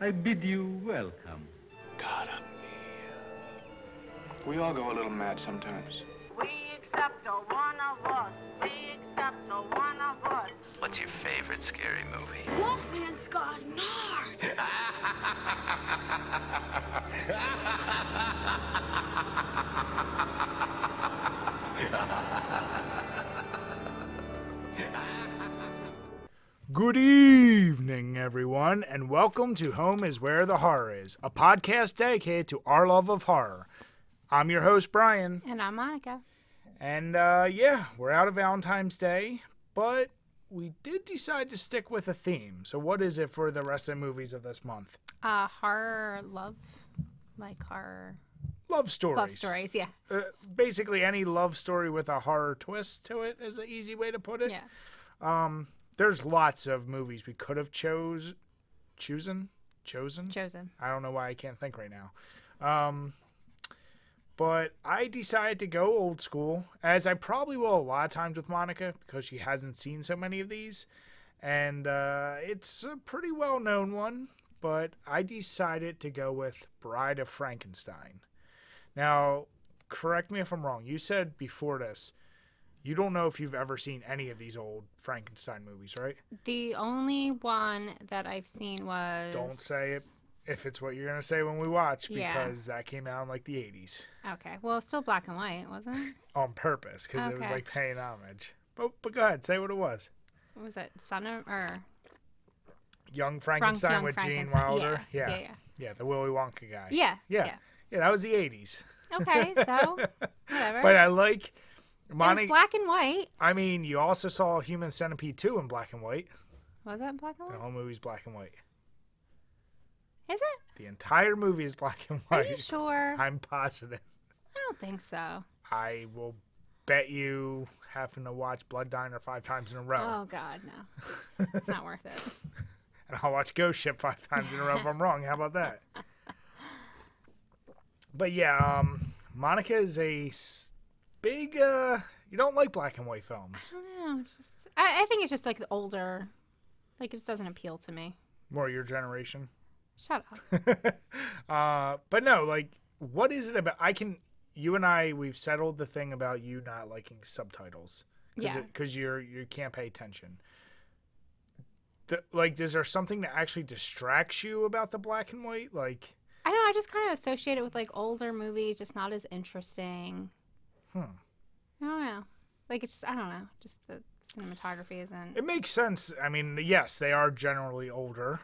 I bid you welcome. Cara We all go a little mad sometimes. We accept a one of us. We accept a one of us. What's your favorite scary movie? Wolfman's got Nard. Good evening, everyone, and welcome to Home is Where the Horror Is, a podcast dedicated to our love of horror. I'm your host, Brian, And I'm Monica. and uh, yeah, we're out of Valentine's Day, but we did decide to stick with a theme. So, what is it for the rest of the movies of this month? Uh, horror love, like horror Love stories. love stories. Yeah, Uh, basically, any love story with a horror twist to it is an easy way to put it. yeah. There's lots of movies we could have chose, chosen, chosen. Chosen. I don't know why I can't think right now. Um, but I decided to go old school, as I probably will a lot of times with Monica because she hasn't seen so many of these. And uh, it's a pretty well known one, but I decided to go with Bride of Frankenstein. Now, correct me if I'm wrong. You said before this, you don't know if you've ever seen any of these old Frankenstein movies, right? The only one that I've seen was. Don't say it if it's what you're gonna say when we watch Yeah. because that came out in like the 80s Okay. Well, still black and white, wasn't it? on purpose because it was like paying homage. But but go ahead, say what it was. What was it Son of or Young Frank Frankenstein Young with Gene Wilder. Yeah. Yeah. Yeah. Yeah, the Willy Wonka guy. Yeah. Yeah. Yeah. Yeah, that was the 80s. Okay. So whatever. But I like Monty. black and white. I mean, you also saw Human Centipede 2 in black and white. Was that in black and white? The whole movie's black and white. Is it? The entire movie is black and white. Are you sure? I'm positive. I don't think so. I will bet you having to watch Blood Diner five times in a row. Oh God, no. It's not worth it. and I'll watch Ghost Ship five times in a row if I'm wrong. How about that? But yeah, um, Monica is a big. Uh, you don't like black and white films. I don't know. It's just. I, I think it's just like the older. Like it just doesn't appeal to me. More your generation. Shut up. Uh, but no, like, what is it about? I can. You and I, we've settled the thing about you not liking subtitles. Cause Yeah. Because you're you can't pay attention. The, like, is there something that actually distracts you about the black and white? Like, I don't know. I just kind of associate it with like older movies, just not as interesting. Hmm. I don't know. Like it's just I don't know. Just the cinematography isn't. It makes sense. I mean, yes, they are generally older,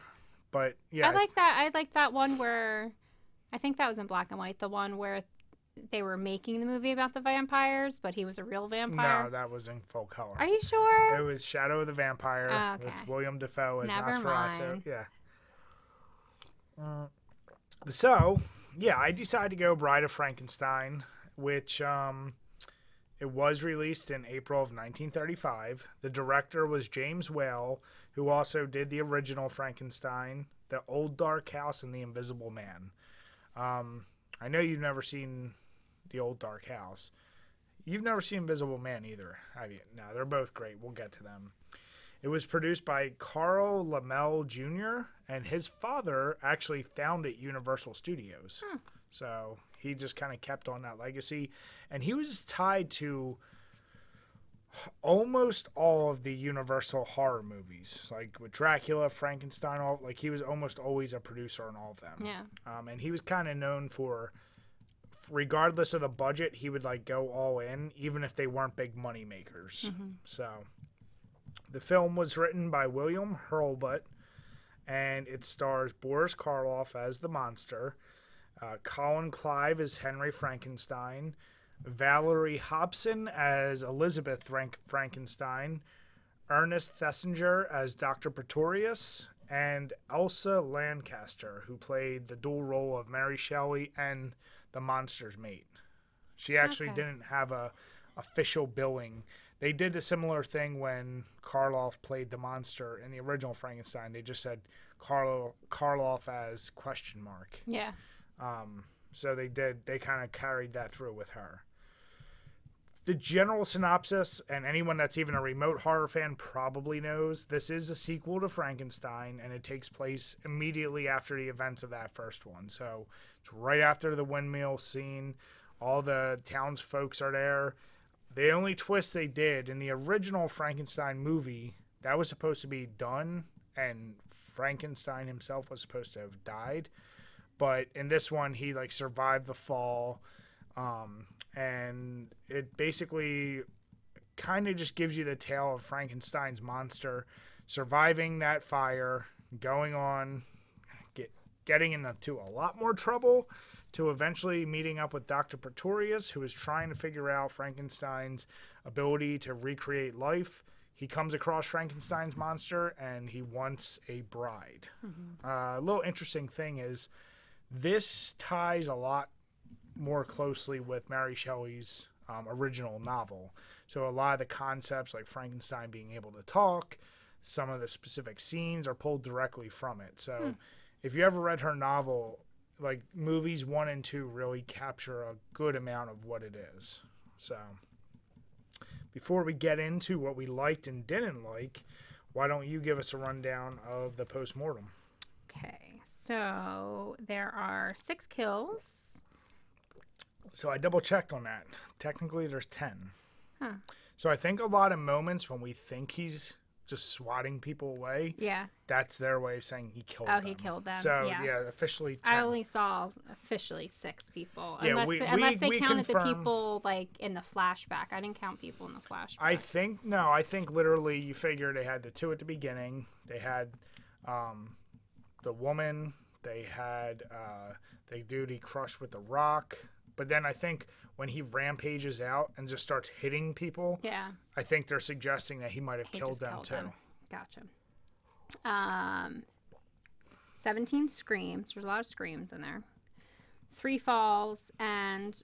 but yeah, I like that. I like that one where, I think that was in black and white. The one where they were making the movie about the vampires, but he was a real vampire. no, that was in full color. Are you sure? It was Shadow of the Vampire Oh, with okay. William Dafoe as Never Nosferatu. mind. Yeah. Uh, so yeah, I decided to go Bride of Frankenstein, which um, it was released in April of 1935. The director was James Whale, who also did the original Frankenstein, The Old Dark House, and The Invisible Man. Um, I know you've never seen The Old Dark House. You've never seen Invisible Man either, have you? No, they're both great. We'll get to them. It was produced by Carl Laemmle Jr., and his father actually founded Universal Studios. So he just kind of kept on that legacy. And he was tied to almost all of the Universal horror movies. Like with Dracula, Frankenstein, all like he was almost always a producer on all of them. Yeah. Um, and he was kind of known for, regardless of the budget, he would like go all in, even if they weren't big money makers. So, the film was written by William Hurlbut, and it stars Boris Karloff as the monster, uh, Colin Clive as Henry Frankenstein, Valerie Hobson as Elizabeth Frank- Frankenstein, Ernest Thesiger as Dr. Pretorius, and Elsa Lanchester, who played the dual role of Mary Shelley and the monster's mate. She actually Okay. didn't have a official billing. They did a similar thing when Karloff played the monster in the original Frankenstein. They just said Karlo Karloff as question mark. Yeah. Um, so they did. They kind of carried that through with her. the general synopsis, and anyone that's even a remote horror fan probably knows, this is a sequel to Frankenstein, and it takes place immediately after the events of that first one. So it's right after the windmill scene. All the townsfolk are there. The only twist they did in the original Frankenstein movie, that was supposed to be done, and Frankenstein himself was supposed to have died. But in this one, he like survived the fall um, and it basically kind of just gives you the tale of Frankenstein's monster surviving that fire, going on, get getting into a lot more trouble, to eventually meeting up with Dr. Pretorius, who is trying to figure out Frankenstein's ability to recreate life. He comes across Frankenstein's monster and he wants a bride. Uh, a little interesting thing is this ties a lot more closely with Mary Shelley's um, original novel. So a lot of the concepts, like Frankenstein being able to talk, some of the specific scenes are pulled directly from it. So if you ever read her novel, like movies one and two really capture a good amount of what it is. So before we get into what we liked and didn't like, why don't you give us a rundown of the postmortem? So there are six kills. So I double checked on that. Technically, there's 10. Huh. So I think a lot of moments when we think he's just swatting people away, Yeah, that's their way of saying he killed them. Oh, them. he killed them, So yeah. officially 10. I only saw officially six people. Yeah, unless we- they, unless we- they counted the people like in the flashback. I didn't count people in the flashback. I think no, I think literally you figure they had the two at the beginning. They had um, the woman. They had uh, the dude he crushed with the rock. But then I think when he rampages out and just starts hitting people, yeah, I think they're suggesting that he might have he killed them killed too. them. Gotcha. Um, seventeen screams. There's a lot of screams in there. Three falls, and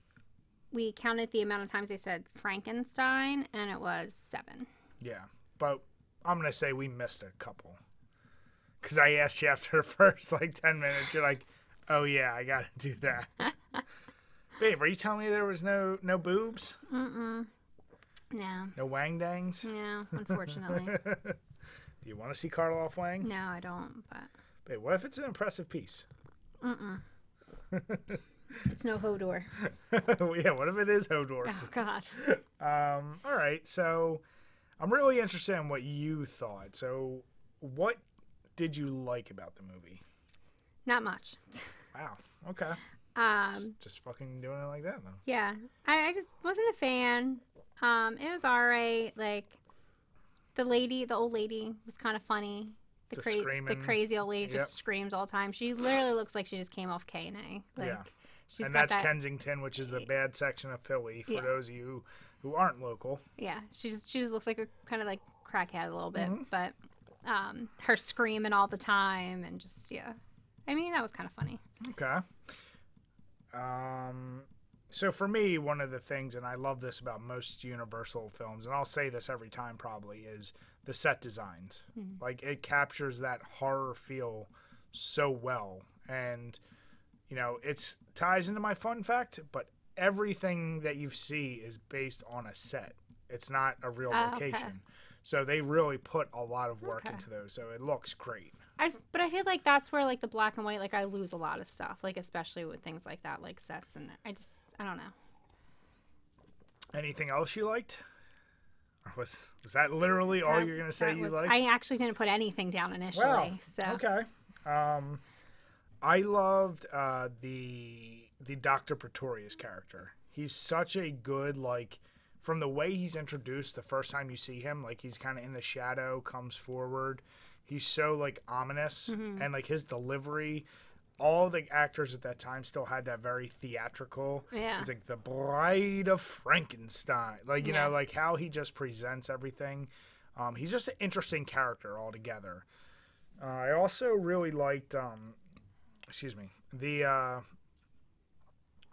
we counted the amount of times they said Frankenstein, and it was seven. Yeah, but I'm gonna say we missed a couple. Cause I asked you after the first like ten minutes, you're like, "Oh yeah, I gotta do that." Babe, are you telling me there was no no boobs, Mm-mm. No, no wang dangs? no, unfortunately, Do you want to see Karloff Wang? no, I don't. But Babe, what if it's an impressive piece? Mm-mm. it's no Hodor. yeah, what if it is Hodor's? Oh God. Um, all right, so I'm really interested in what you thought. So, what did you like about the movie? Not much. Wow. Okay. Um, Just fucking doing it like that, then. yeah, I, I just wasn't a fan. Um, it was alright. Like the lady, the old lady was kind of funny. The, The cra- the crazy old lady Yep. just screams all the time. She literally looks like she just came off K and A. Like Yeah. she's and that's that. Kensington, which is the bad section of Philly. For Yeah. those of you who, who aren't local, Yeah, she just she just looks like a kind of like crackhead a little bit, Mm-hmm. but um, her screaming all the time and just yeah. I mean that was kind of funny. Okay. Um, so for me, one of the things, and I love this about most Universal films, and I'll say this every time probably, is the set designs. Like it captures that horror feel so well, and you know, it's ties into my fun fact, but everything that you see is based on a set. It's not a real location. okay. So they really put a lot of work Okay. into those. So it looks great. I but I feel like that's where like the black and white like I lose a lot of stuff like especially with things like that like sets and I just I don't know. Anything else you liked? Or was was that literally all you're gonna say you was- liked? I actually didn't put anything down initially. Wow. So Okay. Um, I loved uh, the the Doctor Pretorius character. He's such a good like from the way he's introduced the first time you see him, like he's kind of in the shadow, comes forward. He's so like ominous Mm-hmm. and like his delivery. All the actors at that time still had that very theatrical. Yeah. It's like the Bride of Frankenstein. Like you Yeah. know, like how he just presents everything. Um, he's just an interesting character altogether. Uh, I also really liked, um, excuse me, the uh,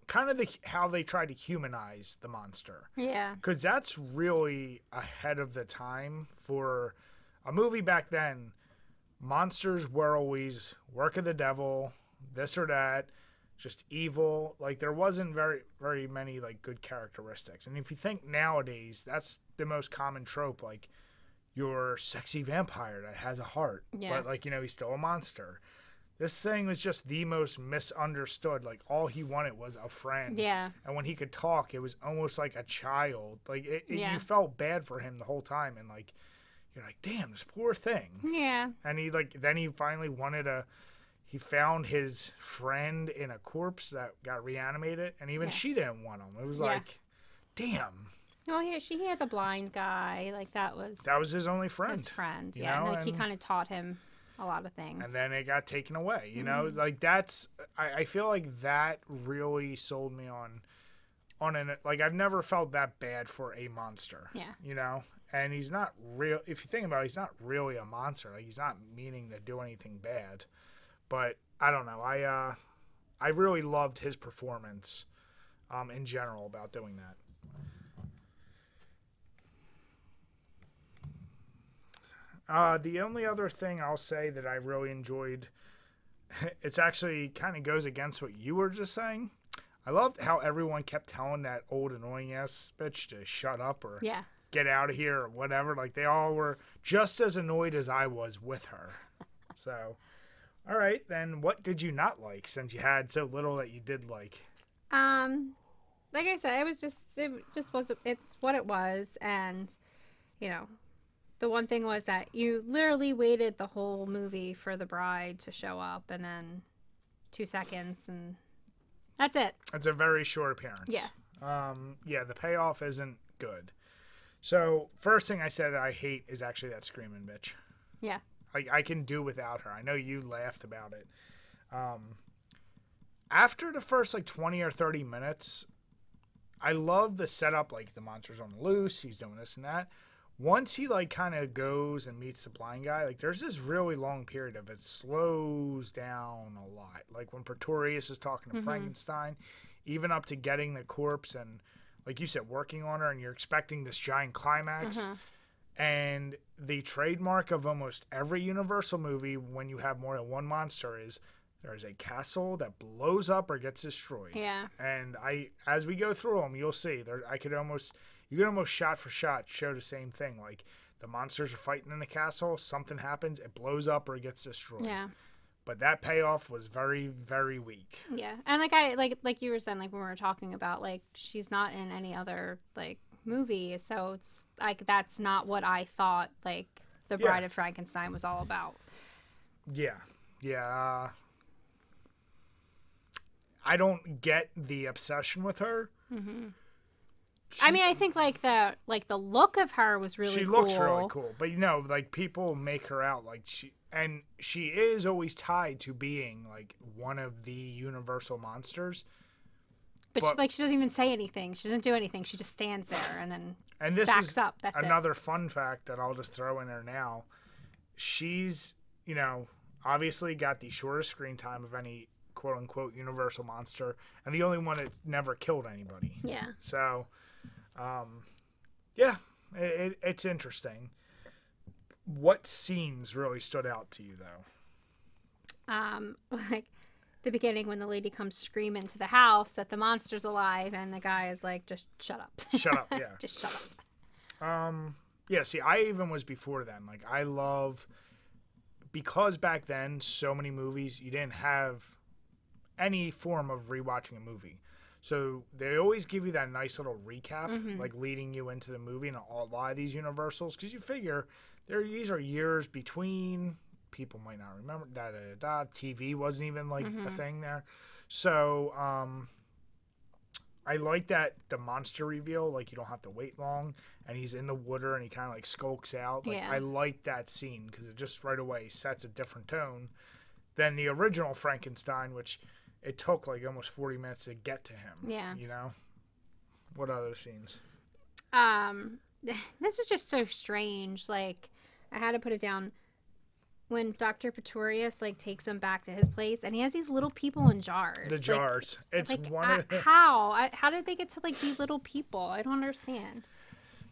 kind of the how they try to humanize the monster yeah. because that's really ahead of the time for a movie back then. Monsters were always work of the devil, this or that. just evil. Like there wasn't very very many like good characteristics. And if you think nowadays, that's the most common trope. Like your sexy vampire that has a heart, Yeah. but like you know he's still a monster. This thing was just the most misunderstood. Like all he wanted was a friend. Yeah. And when he could talk, it was almost like a child. Like it, it- Yeah. you felt bad for him the whole time, and like you're like, damn, this poor thing. Yeah. And he like then he finally wanted a. He found his friend in a corpse that got reanimated, and even Yeah. she didn't want him. It was Yeah. like, damn, Well, he, she had the blind guy. Like that was that was his only friend. his friend. Yeah. know, like he kind of taught him a lot of things. and then it got taken away. You know, Mm-hmm. like that's I, I feel like that really sold me on on an like I've never felt that bad for a monster. Yeah. You know? And he's not real if you think about it, he's not really a monster. Like he's not meaning to do anything bad. But I don't know. I uh I really loved his performance um in general about doing that. Uh, the only other thing I'll say that I really enjoyed, it's actually kind of goes against what you were just saying. I loved how everyone kept telling that old annoying ass bitch to shut up or yeah. get out of here or whatever. Like they all were just as annoyed as I was with her. So, all right, then what did you not like since you had so little that you did like? Um, like I said, it was just it just was it's what it was, and you know, the one thing was that you literally waited the whole movie for the bride to show up, and then two seconds, and that's it. It's a very short appearance. Yeah. Um, yeah, the payoff isn't good. So, first thing I said I hate is actually that screaming bitch. Yeah. Like I can do without her. I know you laughed about it. Um, after the first like twenty or thirty minutes, I love the setup. Like the monster's on the loose, he's doing this and that. Once he like kind of goes and meets the blind guy, like there's this really long period of it slows down a lot. Like when Pretorius is talking to mm-hmm. Frankenstein, even up to getting the corpse and like you said, working on her, and you're expecting this giant climax. Mm-hmm. And the trademark of almost every Universal movie when you have more than one monster is there is a castle that blows up or gets destroyed. Yeah. And I, as we go through them, you'll see there. I could almost, you can almost shot for shot show the same thing. Like the monsters are fighting in the castle, something happens, it blows up or it gets destroyed. Yeah. But that payoff was very, very weak. Yeah. And like I like like you were saying, like when we were talking about like she's not in any other like movie, so it's like that's not what I thought like the Yeah. Bride of Frankenstein was all about. Yeah, yeah. Uh, I don't get the obsession with her. I mean, I think like the like the look of her was really she cool. looks really cool, but you know, like people make her out like she, and she is always tied to being like one of the universal monsters. But, but- she, like she doesn't even say anything. She doesn't do anything. She just stands there and then And this backs is up. That's it. another fun fact that I'll just throw in there now. She's, you know, obviously got the shortest screen time of any quote unquote universal monster, and the only one that never killed anybody. Yeah. So, um, yeah, it, it, it's interesting. What scenes really stood out to you, though? Um, like the beginning when the lady comes screaming to the house that the monster's alive, and the guy is like, "Just shut up." Shut up, yeah. just shut up. Um, yeah, see, I even was before then. Like, I love because back then, so many movies you didn't have any form of rewatching a movie. So they always give you that nice little recap, like leading you into the movie, and a lot of these Universals, because you figure there these are years between. People might not remember. Da da da. da. TV wasn't even like a thing there, so um, I like that the monster reveal, like you don't have to wait long, and he's in the water and he kind of like skulks out. Like Yeah. I like that scene because it just right away sets a different tone than the original Frankenstein, which it took like almost forty minutes to get to him. Yeah. you know. What other scenes? um this is just so strange like i had to put it down when dr pretorius like takes him back to his place and he has these little people in jars The Like- jars. it's like, one I- of the, how I, how did they get to like be little people i don't understand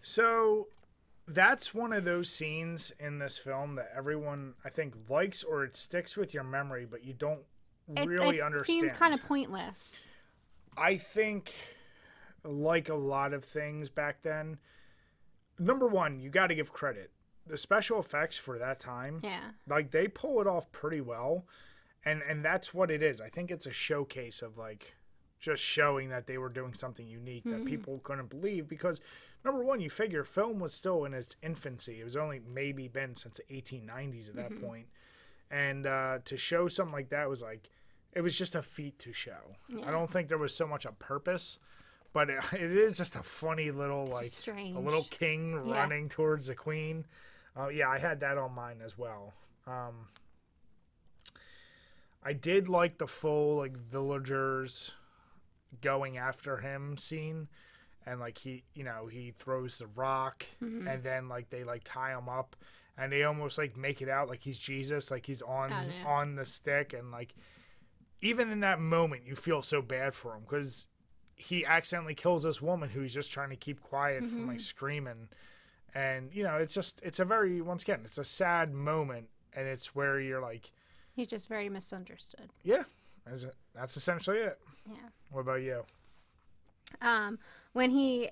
So that's one of those scenes in this film that everyone I think likes or it sticks with your memory, but you don't it, really it understand. seemed kind of pointless. I think, like a lot of things back then, number one, you got to give credit. The special effects for that time, Yeah. like they pull it off pretty well, and and that's what it is. I think it's a showcase of like just showing that they were doing something unique that people couldn't believe because number one, you figure film was still in its infancy. It was only maybe been since the 1890s at that point. and uh, to show something like that was like it was just a feat to show. I don't think there was so much a purpose. But it, it is just a funny little like a little king Yeah. running towards the queen. Uh, yeah, I had that on mine as well. Um, I did like the full like villagers going after him scene, and like he, you know, he throws the rock, Mm-hmm. and then like they like tie him up, and they almost like make it out like he's Jesus, like he's on Oh, yeah. on the stick, and like even in that moment you feel so bad for him because he accidentally kills this woman who's just trying to keep quiet from Mm-hmm. like screaming and you know it's just it's a very once again it's a sad moment and it's where you're like He's just very misunderstood. yeah that's, it. that's essentially it Yeah. what about you um, when he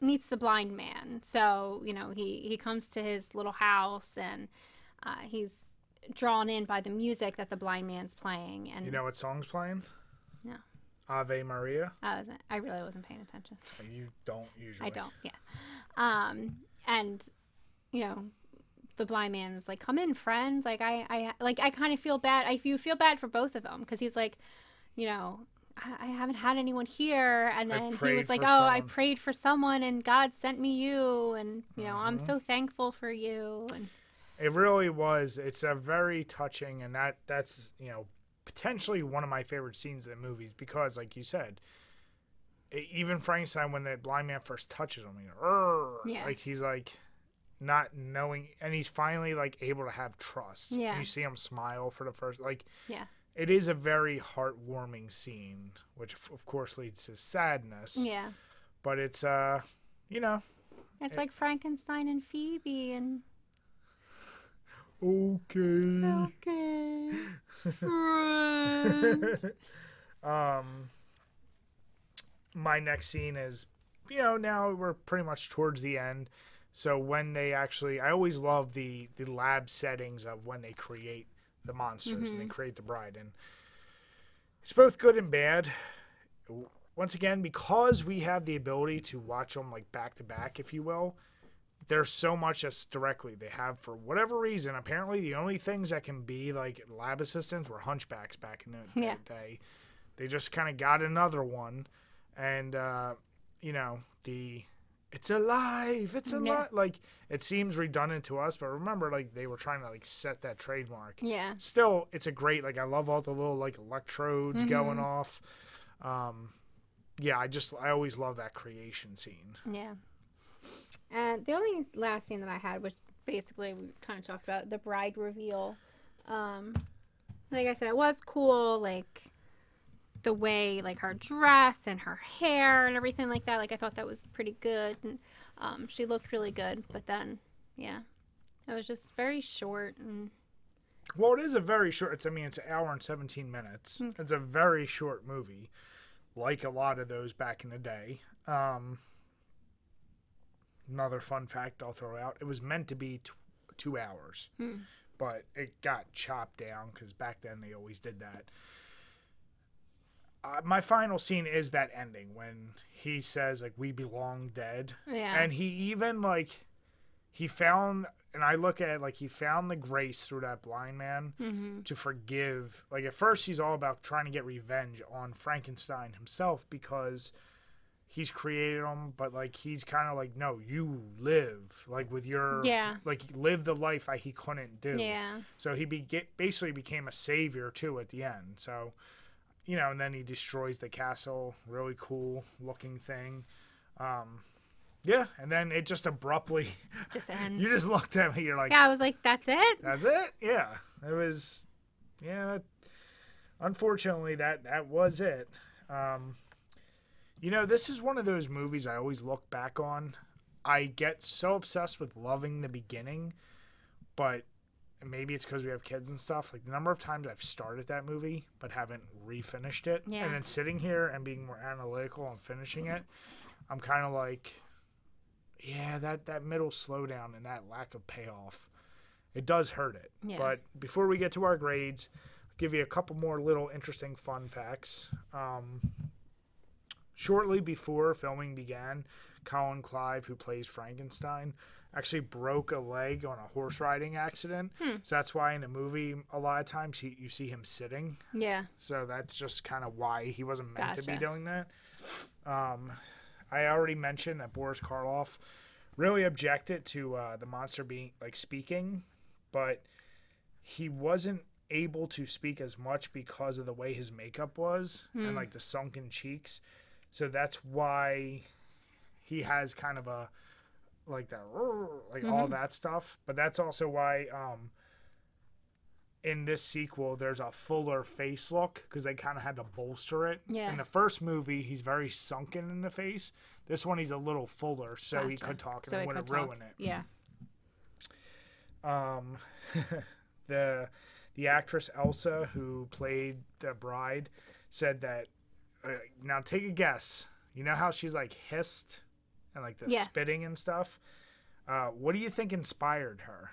meets the blind man. So you know he he comes to his little house and uh, he's drawn in by the music that the blind man's playing. And you know what song's playing No. ave maria I wasn't. I really wasn't paying attention. you don't usually I don't. Yeah. Um, and you know, the blind man was like, "Come in, friends." Like I, I like I kind of feel bad. I you feel bad for both of them because he's like, you know. I I haven't had anyone here, and then he was like, "Oh, I prayed for someone, and God sent me you, and you know, Mm-hmm. I'm so thankful for you." And It really was. It's a very touching, and that that's you know potentially one of my favorite scenes in the movies because, like you said, even Frankenstein when the blind man first touches him, you know, Yeah. like he's like not knowing, and he's finally like able to have trust. And Yeah. you see him smile for the first like. yeah, It is a very heartwarming scene, which of of course leads to sadness. yeah, But it's uh, you know, it's like Frankenstein and Phoebe, and okay. okay, friends. um my next scene is you know now we're pretty much towards the end so when they actually i always love the the lab settings of when they create the monsters and they create the bride and it's both good and bad once again because we have the ability to watch them like back to back if you will there's so much us directly they have for whatever reason apparently the only things that can be like lab assistants were hunchbacks back in the Yeah. day they just kind of got another one and uh you know the it's alive it's Yeah. alive like it seems redundant to us but remember like they were trying to like set that trademark yeah, still it's a great like i love all the little like electrodes Mm-hmm. going off um yeah i just i always love that creation scene Yeah. And the only last scene that I had, which basically we kind of talked about, the bride reveal. Um, like I said, it was cool. Like the way, like her dress and her hair and everything like that. Like I thought that was pretty good. And um, she looked really good. But then, yeah, it was just very short. And well it is a very short it's i mean it's an hour and 17 minutes Hmm. it's a very short movie like a lot of those back in the day um another fun fact i'll throw out. It was meant to be t- two hours Hmm. but it got chopped down because back then they always did that. Uh, my final scene is that ending when he says like we belong dead. Yeah, and he even like he found and i look at it like he found the grace through that blind man mm-hmm. to forgive. Like at first he's all about trying to get revenge on frankenstein himself because he's created him but like he's kind of like no you live like with your Yeah. like live the life I, he couldn't do yeah, so he be, basically became a savior too at the end. So, you know, and then he destroys the castle. Really cool looking thing. Um, yeah, and then it just abruptly, just ends. you just looked at me. You're like, yeah, I was like, that's it. that's it. Yeah, it was. Yeah, unfortunately, that that was it. Um, you know, this is one of those movies I always look back on. I get so obsessed with loving the beginning, but maybe it's because we have kids and stuff. Like the number of times I've started that movie but haven't refinished it, Yeah. and then sitting here and being more analytical and finishing it, I'm kind of like, yeah, that that middle slowdown and that lack of payoff, it does hurt it. Yeah. But before we get to our grades, I'll give you a couple more little interesting fun facts. Um, shortly before filming began, Colin Clive, who plays Frankenstein, actually broke a leg on a horse riding accident. So that's why in the movie, a lot of times he, you see him sitting. Yeah. So that's just kind of why he wasn't meant to be doing that. Um, I already mentioned that Boris Karloff really objected to uh, the monster being like speaking, but he wasn't able to speak as much because of the way his makeup was and like the sunken cheeks. So that's why he has kind of a like that like all that stuff. But that's also why um in this sequel there's a fuller face look because they kind of had to bolster it. Yeah. In the first movie, he's very sunken in the face. This one, he's a little fuller, so he could talk and So it wouldn't ruin it. Yeah. Um, the the actress Elsa who played the bride said that. Uh, now take a guess. You know how she's like hissed and like the Yeah. spitting and stuff. Uh, what do you think inspired her?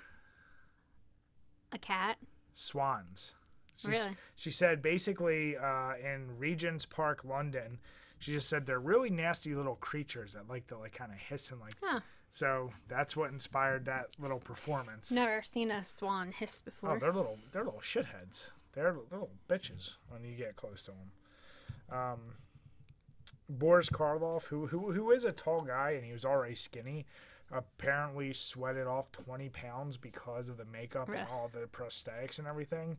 A cat. Swans. She's- Really? She said basically uh, in Regent's Park, London. She just said they're really nasty little creatures that like to like kind of hiss and like. Huh. So that's what inspired that little performance. Never seen a swan hiss before. Oh, they're little, they're little shitheads. They're little bitches when you get close to them. Um, Boris Karloff, who who who is a tall guy and he was already skinny, apparently sweated off twenty pounds because of the makeup and all the prosthetics and everything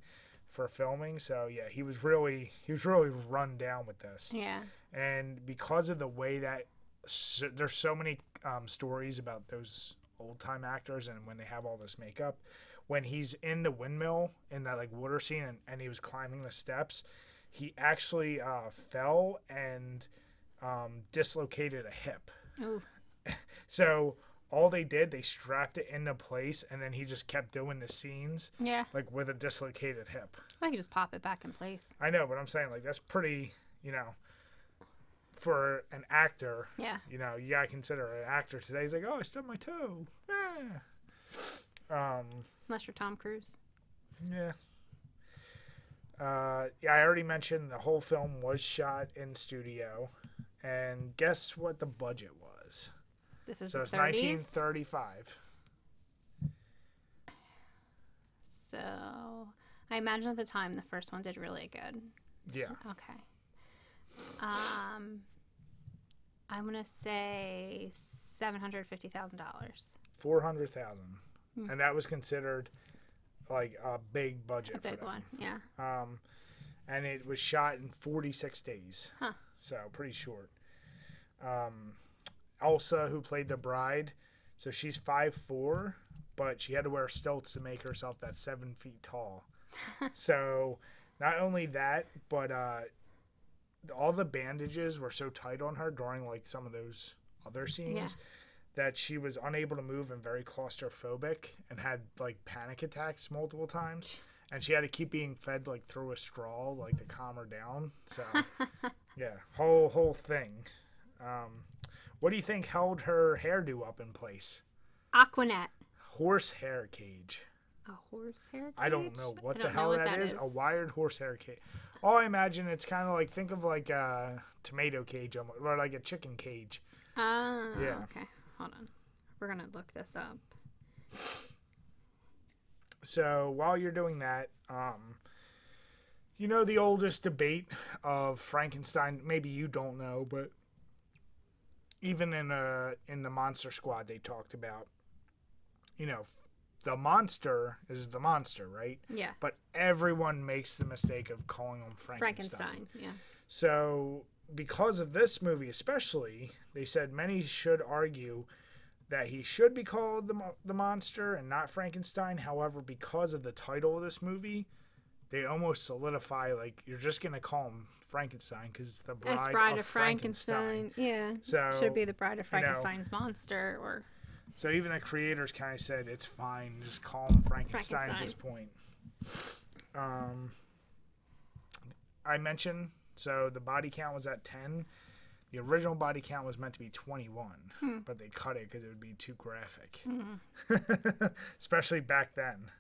for filming. So yeah, he was really he was really run down with this yeah. and because of the way that so, there's so many um, stories about those old time actors and when they have all this makeup when he's in the windmill in that like water scene and, and he was climbing the steps he actually uh, fell and um, dislocated a hip Ooh. so all they did they strapped it into place and then he just kept doing the scenes Yeah. like with a dislocated hip I could just pop it back in place. i know but i'm saying like that's pretty you know for an actor Yeah. you know, you gotta consider an actor today. He's like, oh, I stubbed my toe. Ah. Um, Unless you're Tom Cruise. yeah. Uh, yeah, I already mentioned the whole film was shot in studio, and guess what the budget was? This is So it's 30s. 1935. So I imagine at the time the first one did really good. Yeah, Okay. Um, I'm gonna say seven hundred fifty thousand dollars. four hundred thousand, and that was considered like a big budget. A big one. Yeah. um, and it was shot in 46 days. Huh. So pretty short. Um, Elsa, who played the bride, so she's five four, but she had to wear stilts to make herself that seven feet tall. so not only that, but uh, all the bandages were so tight on her during like some of those other scenes that she was unable to move and very claustrophobic and had like panic attacks multiple times and she had to keep being fed like through a straw like to calm her down so yeah whole whole thing um what do you think held her hairdo up in place Aquanet. horse hair cage A horse hair. Cage? i don't know what I the hell what that is. a wired horse hair cage oh i imagine it's kind of like think of like a tomato cage or like a chicken cage Ah. Yeah. Okay. Hold on. We're gonna look this up. So while you're doing that, um, you know the oldest debate of Frankenstein. Maybe you don't know, but even in uh in the Monster Squad, they talked about, you know, the monster is the monster, right? Yeah. But everyone makes the mistake of calling him Frankenstein. Frankenstein. Yeah. So, because of this movie especially, they said many should argue that he should be called the, mo- the monster and not Frankenstein. However, because of the title of this movie, they almost solidify like you're just gonna call him Frankenstein because it's the bride, That's Bride of, of Frankenstein. Yeah. So Should be the Bride of you know- Frankenstein's monster or So even the creators kind of said it's fine, just call him Frankenstein, at this point. Um, I mentioned so the body count was at ten. The original body count was meant to be 21, but they cut it because it would be too graphic, especially back then.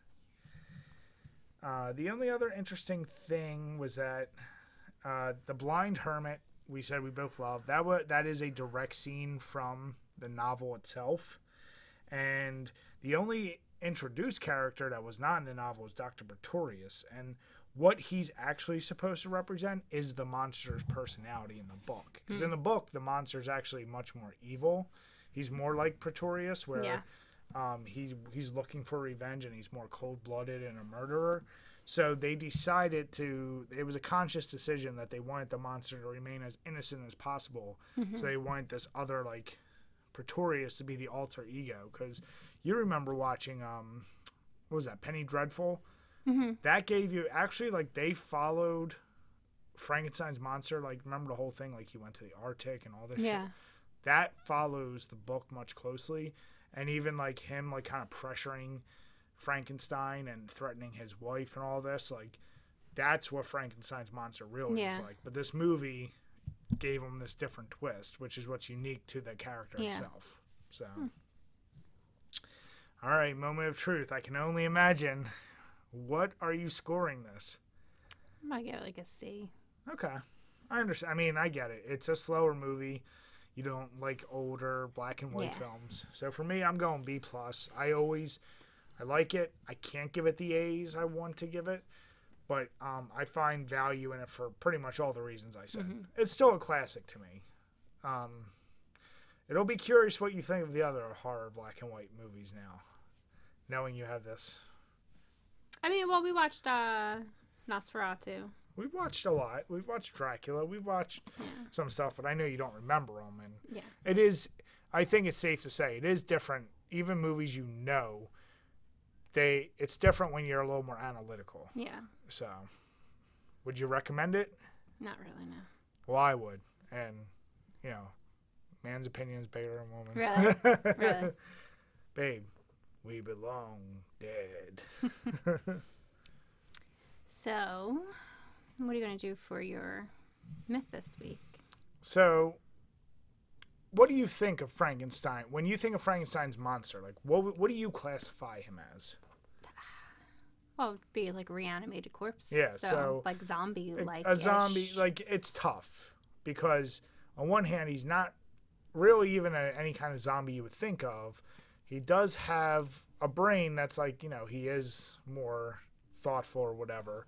Uh, the only other interesting thing was that uh, the blind hermit we said we both love that. wa- that is a direct scene from the novel itself, and the only introduced character that was not in the novel is Doctor Pretorius, and what he's actually supposed to represent is the monster's personality in the book. Because in the book, the monster's actually much more evil. He's more like Pretorius, where Yeah. um, he he's looking for revenge and he's more cold blooded and a murderer. So they decided to. It was a conscious decision that they wanted the monster to remain as innocent as possible. So they wanted this other like Pretorius to be the alter ego. Because you remember watching um, what was that Penny Dreadful? That gave you actually like they followed Frankenstein's monster. Like remember the whole thing? Like he went to the Arctic and all this. shit? Yeah. that follows the book much closely and even like him like kind of pressuring frankenstein and threatening his wife and all this like that's what frankenstein's monster really is like but this movie gave him this different twist which is what's unique to the character Yeah. itself so all right moment of truth i can only imagine what are you scoring this I might give it like a C. Okay. I understand. I mean, I get it. It's a slower movie. You don't like older black and white Yeah. films. So for me, I'm going B plus. I always I like it. I can't give it the A's I want to give it, but um, I find value in it for pretty much all the reasons I said. It's still a classic to me. Um, it'll be curious what you think of the other horror black and white movies now, knowing you have this. I mean, well, we watched uh, Nosferatu. We've watched a lot. We've watched Dracula. We've watched yeah. some stuff, but I know you don't remember them. And Yeah. it is, I think it's safe to say, it is different. Even movies you know, they it's different when you're a little more analytical. Yeah. So, would you recommend it? Not really, no. Well, I would. And you know, man's opinion is bigger than woman's. Really? Really? Babe, we belong dead. So, what are you going to do for your myth this week? So, what do you think of Frankenstein? When you think of Frankenstein's monster, like what what do you classify him as? Well, it'd be like reanimated corpse. Yeah, So, so- like zombie like. a zombie like it's tough because on one hand he's not really even a, any kind of zombie you would think of he does have a brain that's like you know he is more thoughtful or whatever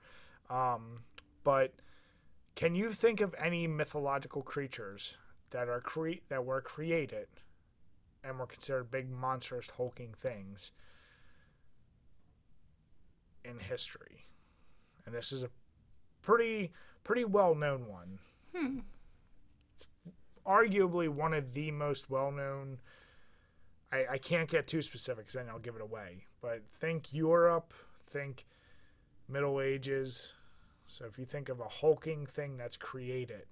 um, but can you think of any mythological creatures that are cre- that were created and were considered big monstrous hulking things in history and this is a pretty pretty well known one. It's arguably one of the most well known. I, I can't get too specific because then I'll give it away. But think Europe, think Middle Ages. So if you think of a hulking thing that's created,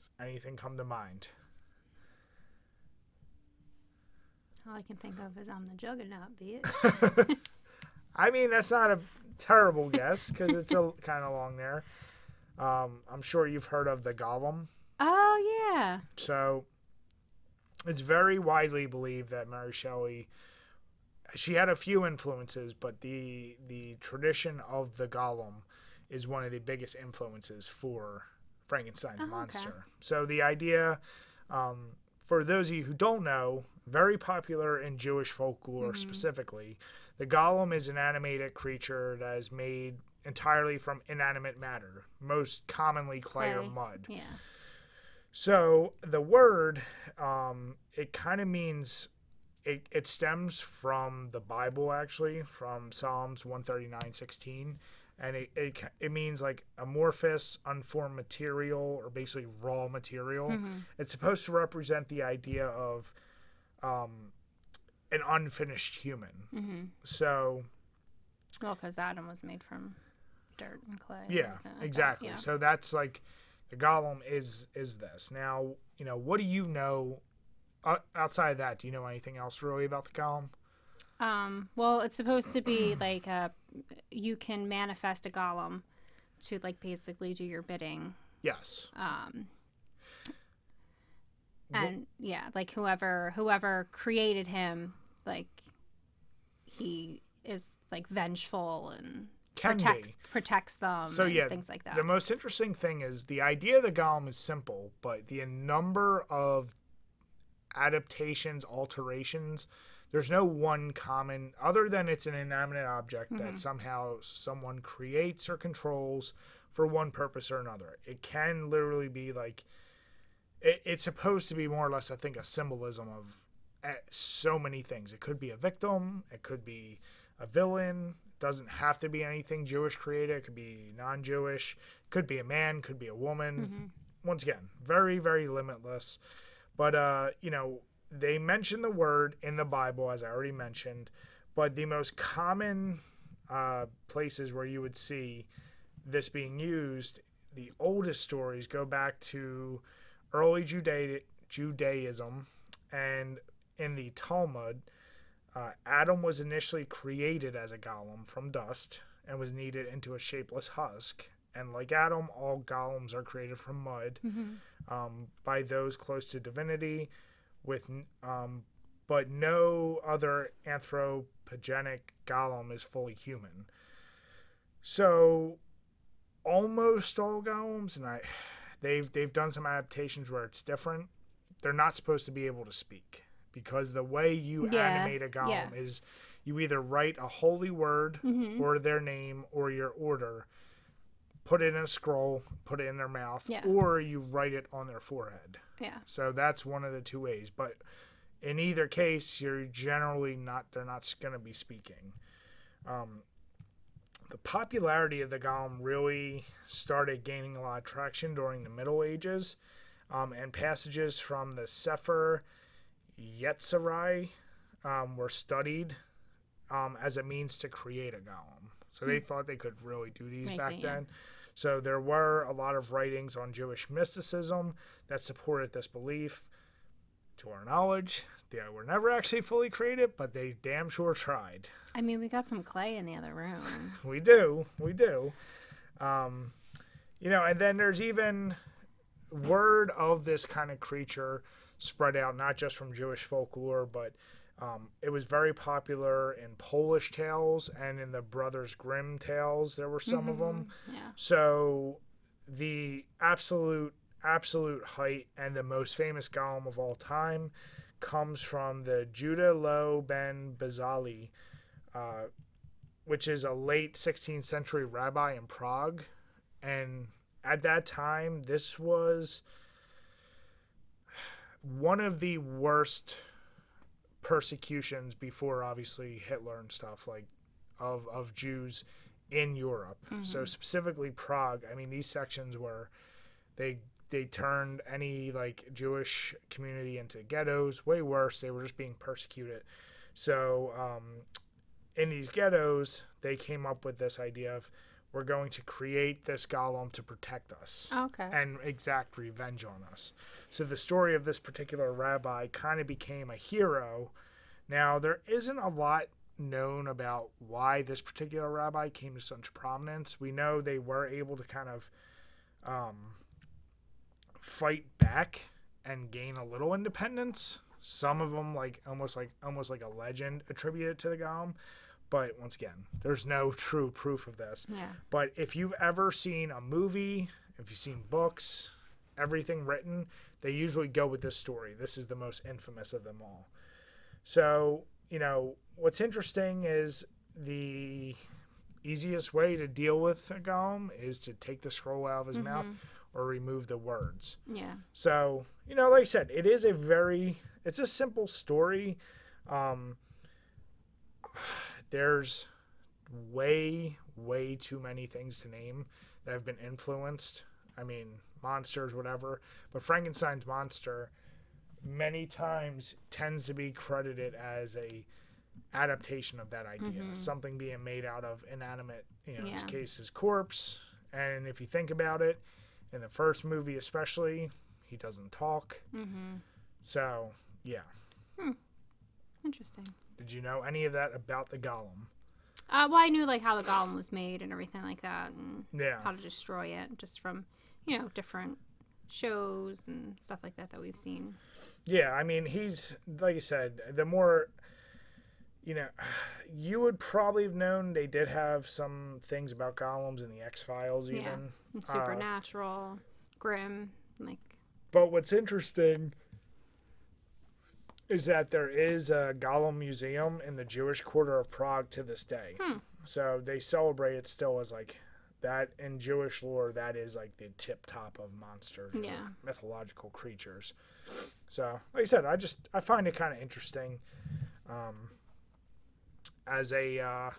does anything come to mind? All I can think of is I'm the juggernaut, it. I mean, that's not a terrible guess because it's a kind of long there. Um, I'm sure you've heard of the Golem. oh, yeah. So it's very widely believed that Mary Shelley she had a few influences, but the the tradition of the golem is one of the biggest influences for Frankenstein's Oh, okay. monster. So the idea, um, for those of you who don't know, very popular in Jewish folklore specifically, the golem is an animated creature that is made entirely from inanimate matter, most commonly clay, or mud. Yeah. So the word, um, it kind of means it, it stems from the Bible actually, from Psalms one thirty nine sixteen, and it, it it means like amorphous, unformed material or basically raw material. It's supposed to represent the idea of um, an unfinished human. Mm-hmm. So Well, because Adam was made from dirt and clay. Yeah, everything like that, exactly. yeah. So that's like the golem is is this. Now, you know, what do you know uh, outside of that, do you know anything else really about the golem? Um, well, it's supposed to be like a, you can manifest a golem to like basically do your bidding. Yes. Um, and yeah, like whoever whoever created him, like he is like vengeful and Can be. protects protects them So and yeah, things like that. The most interesting thing is the idea of the golem is simple, but the number of adaptations, alterations, there's no one common other than it's an inanimate object Mm-hmm. that somehow someone creates or controls for one purpose or another. It can literally be like it, it's supposed to be more or less, I think, a symbolism of eh, so many things. It could be a victim, it could be a villain. Doesn't have to be anything Jewish created. It could be non-Jewish. Could be a man. Could be a woman. Once again, very very limitless. But uh, you know, they mention the word in the Bible, as I already mentioned. But the most common uh, places where you would see this being used, the oldest stories go back to early Judea- Judaism, and in the Talmud, uh, Adam was initially created as a golem from dust and was kneaded into a shapeless husk. And like Adam, all golems are created from mud um, by those close to divinity, with um, but no other anthropogenic golem is fully human. So almost all golems, and I they've they've done some adaptations where it's different. They're not supposed to be able to speak because the way you Yeah, animate a golem yeah. is you either write a holy word Mm-hmm. or their name or your order, put it in a scroll, put it in their mouth, Yeah. or you write it on their forehead. yeah. So that's one of the two ways. But in either case, you're generally not. They're not going to be speaking. Um, the popularity of the golem really started gaining a lot of traction during the Middle Ages, um, and passages from the Sefer Yetzirah um, were studied um, as a means to create a golem. So they thought they could really do these Make back it, yeah. then. So there were a lot of writings on Jewish mysticism that supported this belief. To our knowledge, they were never actually fully created, but they damn sure tried. I mean, we got some clay in the other room. We do, we do. Um, you know, and then there's even word of this kind of creature spread out not just from Jewish folklore, but um, it was very popular in Polish tales and in the Brothers Grimm tales. There were some of them. Yeah. So the absolute absolute height and the most famous golem of all time comes from the Judah Loew Ben Bezalel, uh, which is a late 16th century rabbi in Prague. And at that time, this was one of the worst persecutions before obviously Hitler and stuff like of of Jews in Europe. So specifically Prague, I mean these sections were they they turned any like Jewish community into ghettos, way worse. They were just being persecuted. So um, in these ghettos, they came up with this idea of we're going to create this golem to protect us Okay. and exact revenge on us. So the story of this particular rabbi kind of became a hero. Now, there isn't a lot known about why this particular rabbi came to such prominence. We know they were able to kind of um, fight back and gain a little independence. Some of them, like almost like almost like a legend, attributed to the golem. But once again, there's no true proof of this. Yeah. But if you've ever seen a movie, if you've seen books, everything written, they usually go with this story. This is the most infamous of them all. So, you know, what's interesting is the easiest way to deal with a golem is to take the scroll out of his mouth or remove the words. Yeah. So, you know, like I said, it is a very it's a simple story. Um there's way way too many things to name that have been influenced. I mean, monsters whatever, but Frankenstein's monster many times tends to be credited as a adaptation of that idea, something being made out of inanimate, you know, in this case his corpse. And if you think about it, in the first movie especially, he doesn't talk. Mm-hmm. So Yeah. Interesting. Did you know any of that about the golem? Uh, well, I knew like how the golem was made and everything like that, and Yeah. how to destroy it, just from you know different shows and stuff like that that we've seen. Yeah, I mean, he's like you said, the more you know, you would probably have known they did have some things about golems in the X Files, even. Yeah, Uh, supernatural, Grimm, like But what's interesting is that there is a Golem museum in the Jewish quarter of Prague to this day. So they celebrate it still as like that in Jewish lore. That is like the tip top of monsters, Yeah. mythological creatures. So, like I said, I just I find it kind of interesting. Um, as a uh,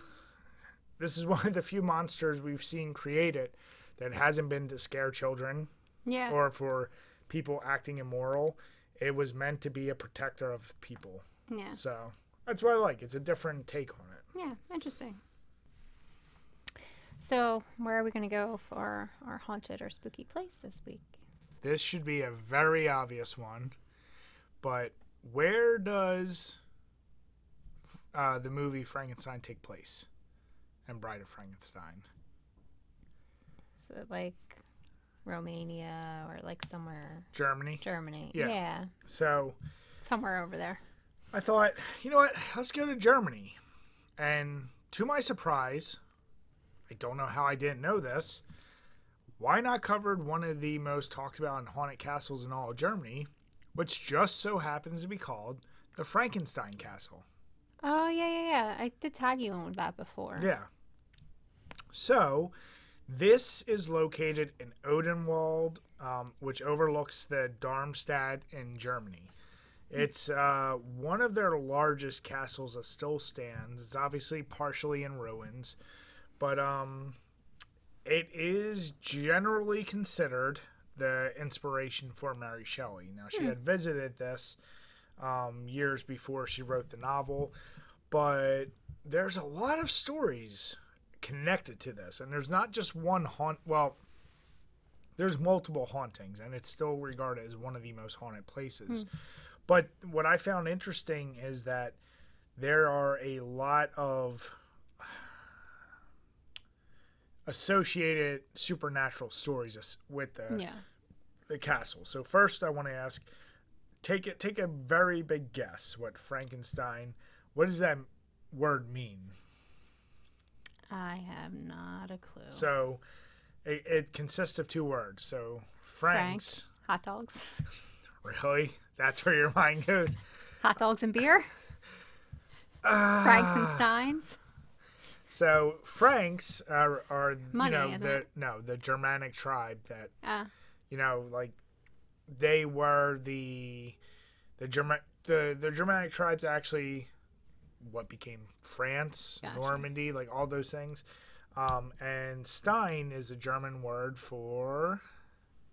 this is one of the few monsters we've seen created that hasn't been to scare children yeah, or for people acting immoral. It was meant to be a protector of people. yeah, So that's what I like. It's a different take on it. yeah, interesting. So, where are we going to go for our haunted or spooky place this week? This should be a very obvious one, but where does uh, the movie Frankenstein take place? And Bride of Frankenstein. Is it like Romania or like somewhere Germany. Germany? Yeah. yeah, So somewhere over there. I thought, you know what? Let's go to Germany. And to my surprise, I don't know how I didn't know this. Why not covered one of the most talked about and haunted castles in all of Germany, which just so happens to be called the Frankenstein Castle. Oh yeah, yeah, yeah. I did tag you on with that before. Yeah. So, this is located in Odenwald, um, which overlooks the Darmstadt in Germany. It's uh, one of their largest castles that still stands. It's obviously partially in ruins, but um, it is generally considered the inspiration for Mary Shelley. Now, she had visited this um, years before she wrote the novel, but there's a lot of stories connected to this, and there's not just one haunt. Well, there's multiple hauntings, and it's still regarded as one of the most haunted places. Hmm. But what I found interesting is that there are a lot of associated supernatural stories with the Yeah. the castle. So first, I want to ask, take it, take a very big guess. What Frankenstein? What does that word mean? I have not a clue. So, it, it consists of two words. So Franks. Hot dogs. Really? That's where your mind goes. Hot dogs and beer. Ah. Franks and Steins. So Franks are, are Money, you know the it? no the Germanic tribe that Uh, you know like they were the the German the the Germanic tribes actually what became France, Gotcha. Normandy, like all those things. Um, and Stein is a German word for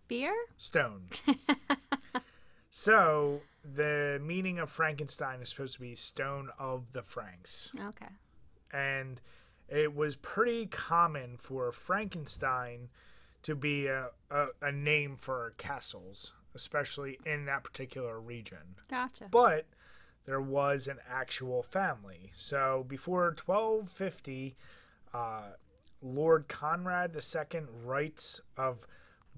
beer. stone. so the meaning of Frankenstein is supposed to be stone of the Franks Okay. and it was pretty common for Frankenstein to be a, a, a name for castles, especially in that particular region. Gotcha. But there was an actual family. So before 1250, uh, Lord Conrad II Reiz of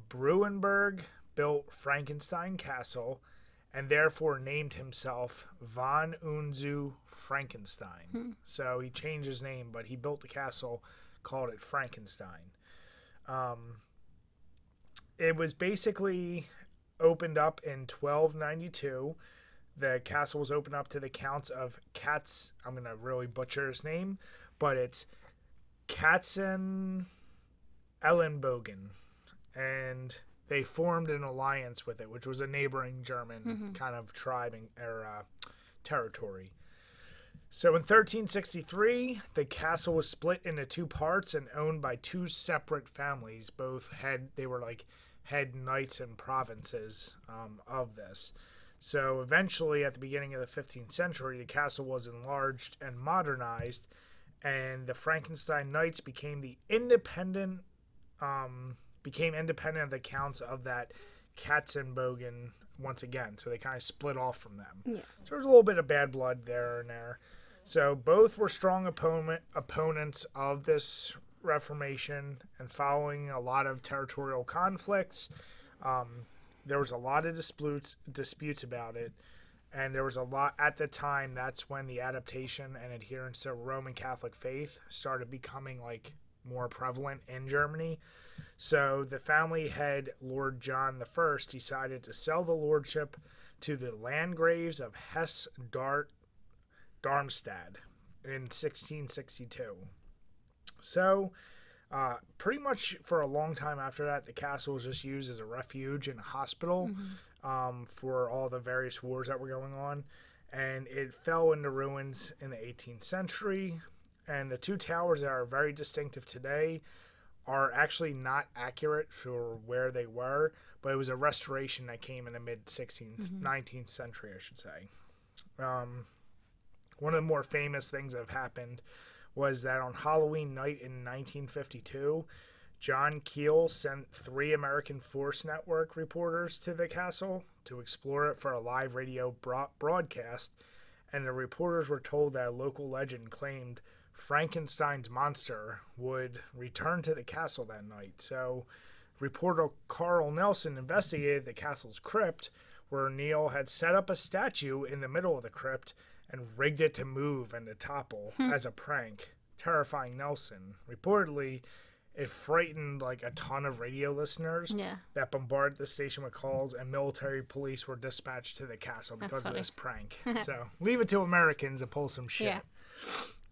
Breuberg built Frankenstein Castle and therefore named himself von und zu Frankenstein. So he changed his name, but he built the castle, called it Frankenstein. Um, it was basically opened up in 1292. The castle was opened up to the counts of Katz. I'm going to really butcher his name, but it's Katzen Ellenbogen. And they formed an alliance with it, which was a neighboring German kind of tribe and, or uh, territory. So in 1363, the castle was split into two parts and owned by two separate families. Both had they were like head knights and provinces um, of this. So eventually, at the beginning of the 15th century, the castle was enlarged and modernized, and the Frankenstein Knights became the independent, um, became independent of the counts of that Katzenbogen once again. So they kind of split off from them. Yeah. So there's a little bit of bad blood there and there. So both were strong opponent opponents of this Reformation and following a lot of territorial conflicts. Um, there was a lot of disputes disputes about it, and there was a lot at the time. That's when the adaptation and adherence to Roman Catholic faith started becoming like more prevalent in Germany. So the family head, Lord John I, decided to sell the lordship to the Landgraves of Hesse Dart Darmstadt in 1662. So, uh, pretty much for a long time after that, the castle was just used as a refuge and a hospital um, for all the various wars that were going on. And it fell into ruins in the 18th century. And the two towers that are very distinctive today are actually not accurate for where they were, but it was a restoration that came in the mid 16th, 19th century, I should say. Um, one of the more famous things that have happened was that on Halloween night in 1952, John Keel sent three American Force Network reporters to the castle to explore it for a live radio broadcast, and the reporters were told that a local legend claimed Frankenstein's monster would return to the castle that night. So, reporter Carl Nelson investigated the castle's crypt, where Neil had set up a statue in the middle of the crypt and rigged it to move and to topple as a prank, terrifying Nelson. Reportedly, it frightened like a ton of radio listeners Yeah. that bombarded the station with calls, and military police were dispatched to the castle because of this prank. so leave it to Americans to pull some shit. Yeah.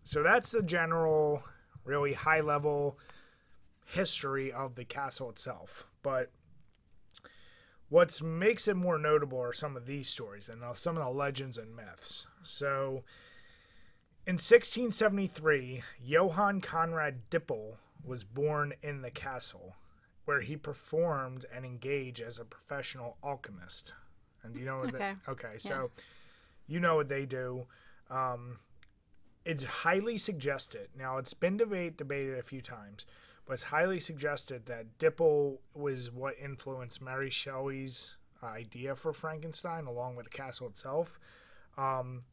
So that's the general, really high level history of the castle itself. But what makes it more notable are some of these stories and uh, some of the legends and myths. So in 1673, Johann Conrad Dippel was born in the castle, where he performed and engaged as a professional alchemist. And you know what Okay. they, okay, so you know what they do. Um, it's highly suggested. Now, it's been debate, debated a few times, but it's highly suggested that Dippel was what influenced Mary Shelley's uh, idea for Frankenstein, along with the castle itself, um,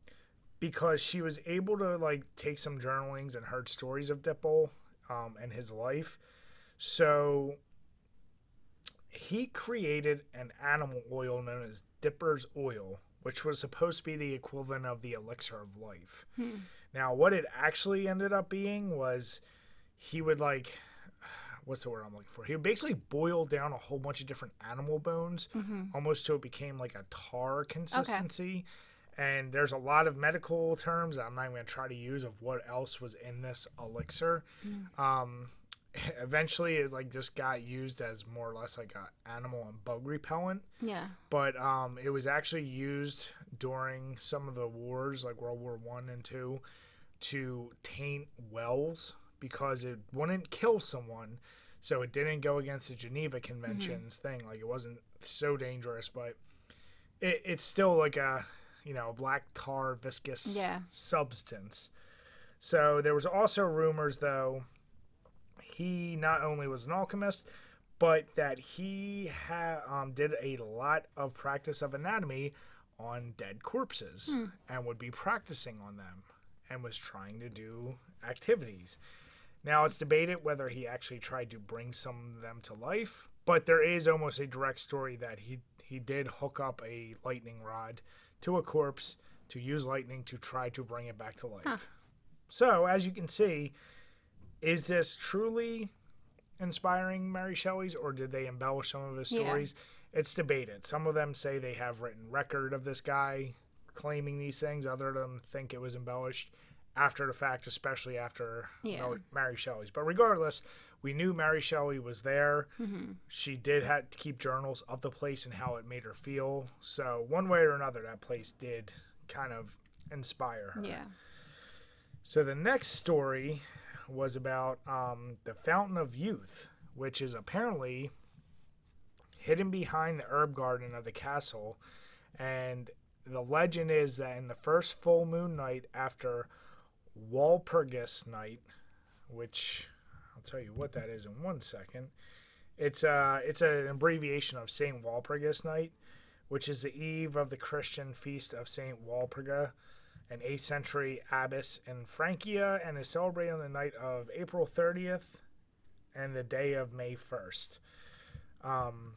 because she was able to like take some journalings and heard stories of Dippel um, and his life. So he created an animal oil known as Dippel's oil, which was supposed to be the equivalent of the elixir of life. Now, what it actually ended up being was he would like, what's the word I'm looking for? He would basically boil down a whole bunch of different animal bones, almost till it became like a tar consistency. And there's a lot of medical terms that I'm not even going to try to use of what else was in this elixir. Um, eventually, it like just got used as more or less like a animal and bug repellent Yeah. but um, it was actually used during some of the wars, like World War One and Two, to taint wells because it wouldn't kill someone, so it didn't go against the Geneva Conventions thing. Like it wasn't so dangerous, but it, it's still like a you know black tar viscous Yeah. substance. So there was also rumors though he not only was an alchemist, but that he ha- um, did a lot of practice of anatomy on dead corpses and would be practicing on them and was trying to do activities. Now it's debated whether he actually tried to bring some of them to life, but there is almost a direct story that he he did hook up a lightning rod to a corpse to use lightning to try to bring it back to life. So, as you can see, is this truly inspiring Mary Shelley's or did they embellish some of his Yeah. stories? It's debated. Some of them say they have written record of this guy claiming these things. Other of them think it was embellished after the fact, especially after Yeah. Mary Shelley's. But regardless, we knew Mary Shelley was there. She did have to keep journals of the place and how it made her feel. So one way or another, that place did kind of inspire her. Yeah. So the next story was about um, the Fountain of Youth, which is apparently hidden behind the herb garden of the castle. And the legend is that in the first full moon night after Walpurgis night, which tell you what that is in one second, It's uh it's an abbreviation of Saint Walpurgis Night, which is the eve of the Christian feast of Saint Walpurga, an 8th century abbess in Francia, and is celebrated on the night of April 30th and the day of May 1st. Um,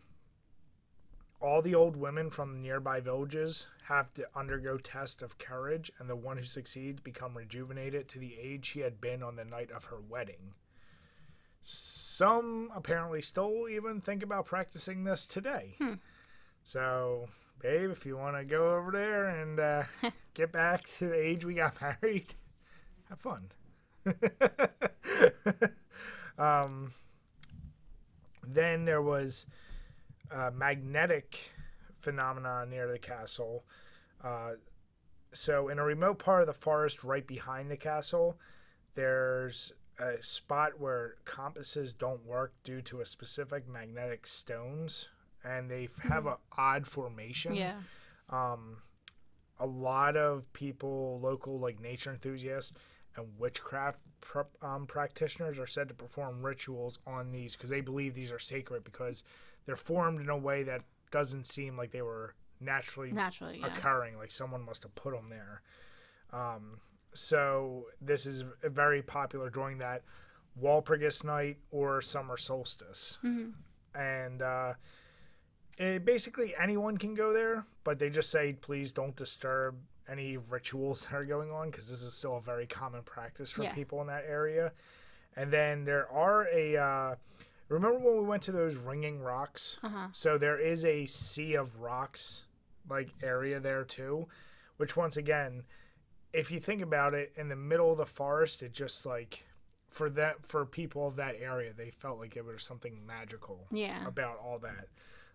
all the old women from nearby villages have to undergo tests of courage, and the one who succeeds become rejuvenated to the age he had been on the night of her wedding. Some apparently still even think about practicing this today. So, babe, if you want to go over there and uh, get back to the age we got married, have fun. um, then there was a magnetic phenomena near the castle. Uh, so, in a remote part of the forest right behind the castle, there's a spot where compasses don't work due to a specific magnetic stones, and they have a odd formation Yeah. Um, a lot of people, local like nature enthusiasts and witchcraft pr- um, practitioners, are said to perform rituals on these because they believe these are sacred because they're formed in a way that doesn't seem like they were naturally Naturally, yeah. occurring. Like someone must have put them there. Um, so this is a very popular during that Walpurgis night or summer solstice, and uh, it, basically anyone can go there, but they just say please don't disturb any rituals that are going on because this is still a very common practice for Yeah. people in that area. And then there are a. Uh, remember when we went to those ringing rocks? Uh-huh. So there is a sea of rocks like area there too, which once again, if you think about it, in the middle of the forest, it just like for that for people of that area, they felt like it was something magical Yeah. about all that.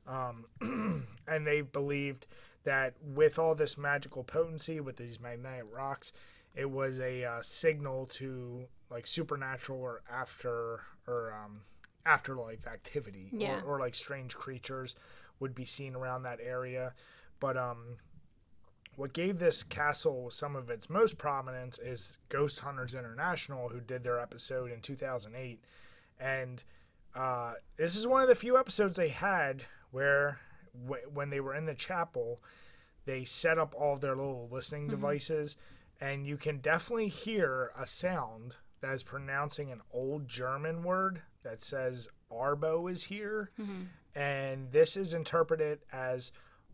Um, and they believed that with all this magical potency, with these magnetic rocks, it was a uh, signal to like supernatural or after or um, afterlife activity, Yeah. or, or like strange creatures would be seen around that area. But um, what gave this castle some of its most prominence is Ghost Hunters International, who did their episode in 2008. And uh, this is one of the few episodes they had where, w- when they were in the chapel, they set up all of their little listening devices, and you can definitely hear a sound that is pronouncing an old German word that says Arbo is here. And this is interpreted as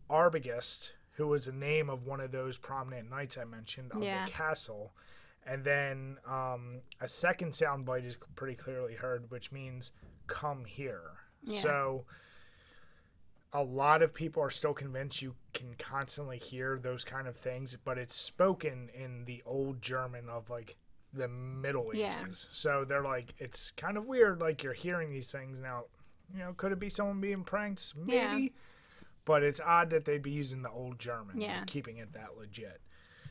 Arbogast, who was the name of one of those prominent knights I mentioned of Yeah. the castle. And then um, a second sound bite is pretty clearly heard, which means come here. Yeah. So a lot of people are still convinced you can constantly hear those kind of things, but it's spoken in the old German of like the Middle Yeah. Ages. So they're like, it's kind of weird, like you're hearing these things now. You know, could it be someone being pranked? Maybe. Yeah. But it's odd that they'd be using the old German, Yeah. and keeping it that legit.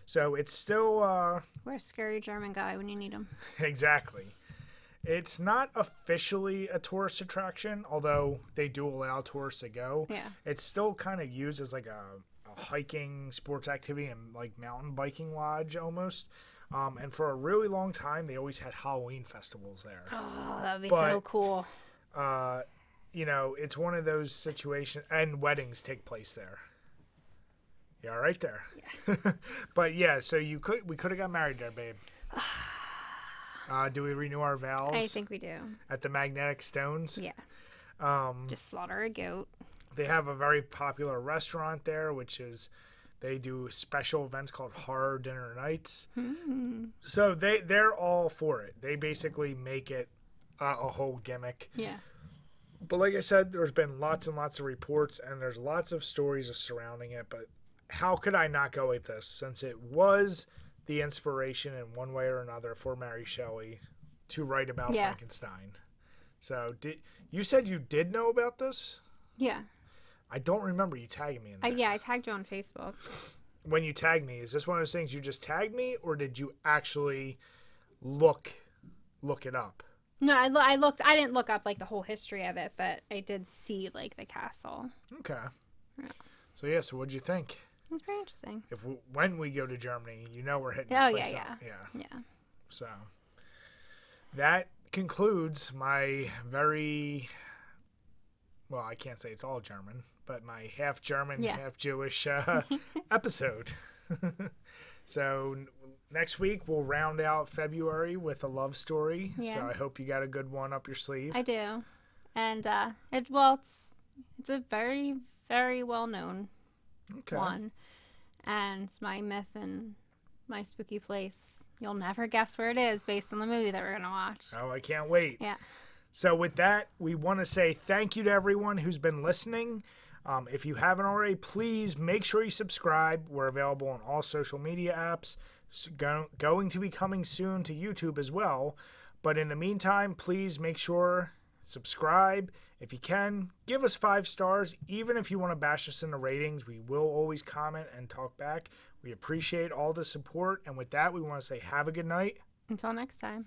So it's still uh, Where's scary German guy when you need him? exactly. It's not officially a tourist attraction, although they do allow tourists to go. Yeah. It's still kind of used as like a, a hiking sports activity and like mountain biking lodge almost. Um, and for a really long time, they always had Halloween festivals there. Oh, that would be so cool. Uh, you know, it's one of those situations, and weddings take place there. Yeah, right there. Yeah. but yeah, so you could we could have got married there, babe. Uh, do we renew our vows I think we do. at the Magnetic Stones? Yeah. Um, Just slaughter a goat. they have a very popular restaurant there, which is they do special events called horror dinner nights. So they they're all for it. They basically make it uh, a whole gimmick. Yeah. But like I said, there's been lots and lots of reports, and there's lots of stories surrounding it. But how could I not go with this since it was the inspiration in one way or another for Mary Shelley to write about Yeah. Frankenstein? So did you said you did know about this? Yeah. I don't remember you tagging me in that. yeah, I tagged you on Facebook. When you tagged me, is this one of those things you just tagged me, or did you actually look look it up? No, I, lo- I looked. I didn't look up like the whole history of it, but I did see like the castle. Okay. So yeah, so what'd you think? It pretty interesting. If we, when we go to Germany, you know we're hitting. Oh, this yeah, up. yeah. Yeah. So that concludes my very well, I can't say it's all German, but my half German, Yeah. half Jewish uh, episode. so next week we'll round out February with a love story. Yeah. So I hope you got a good one up your sleeve. I do, and uh, it well, it's it's a very very well known okay. one, and my myth and my spooky place. You'll never guess where it is based on the movie that we're gonna watch. Oh, I can't wait. Yeah. So, with that, we want to say thank you to everyone who's been listening. Um, if you haven't already, please make sure you subscribe. We're available on all social media apps. Go, going to be coming soon to YouTube as well. But in the meantime, please make sure subscribe. If you can, give us five stars. Even if you want to bash us in the ratings, we will always comment and talk back. We appreciate all the support. And with that, we want to say have a good night. Until next time.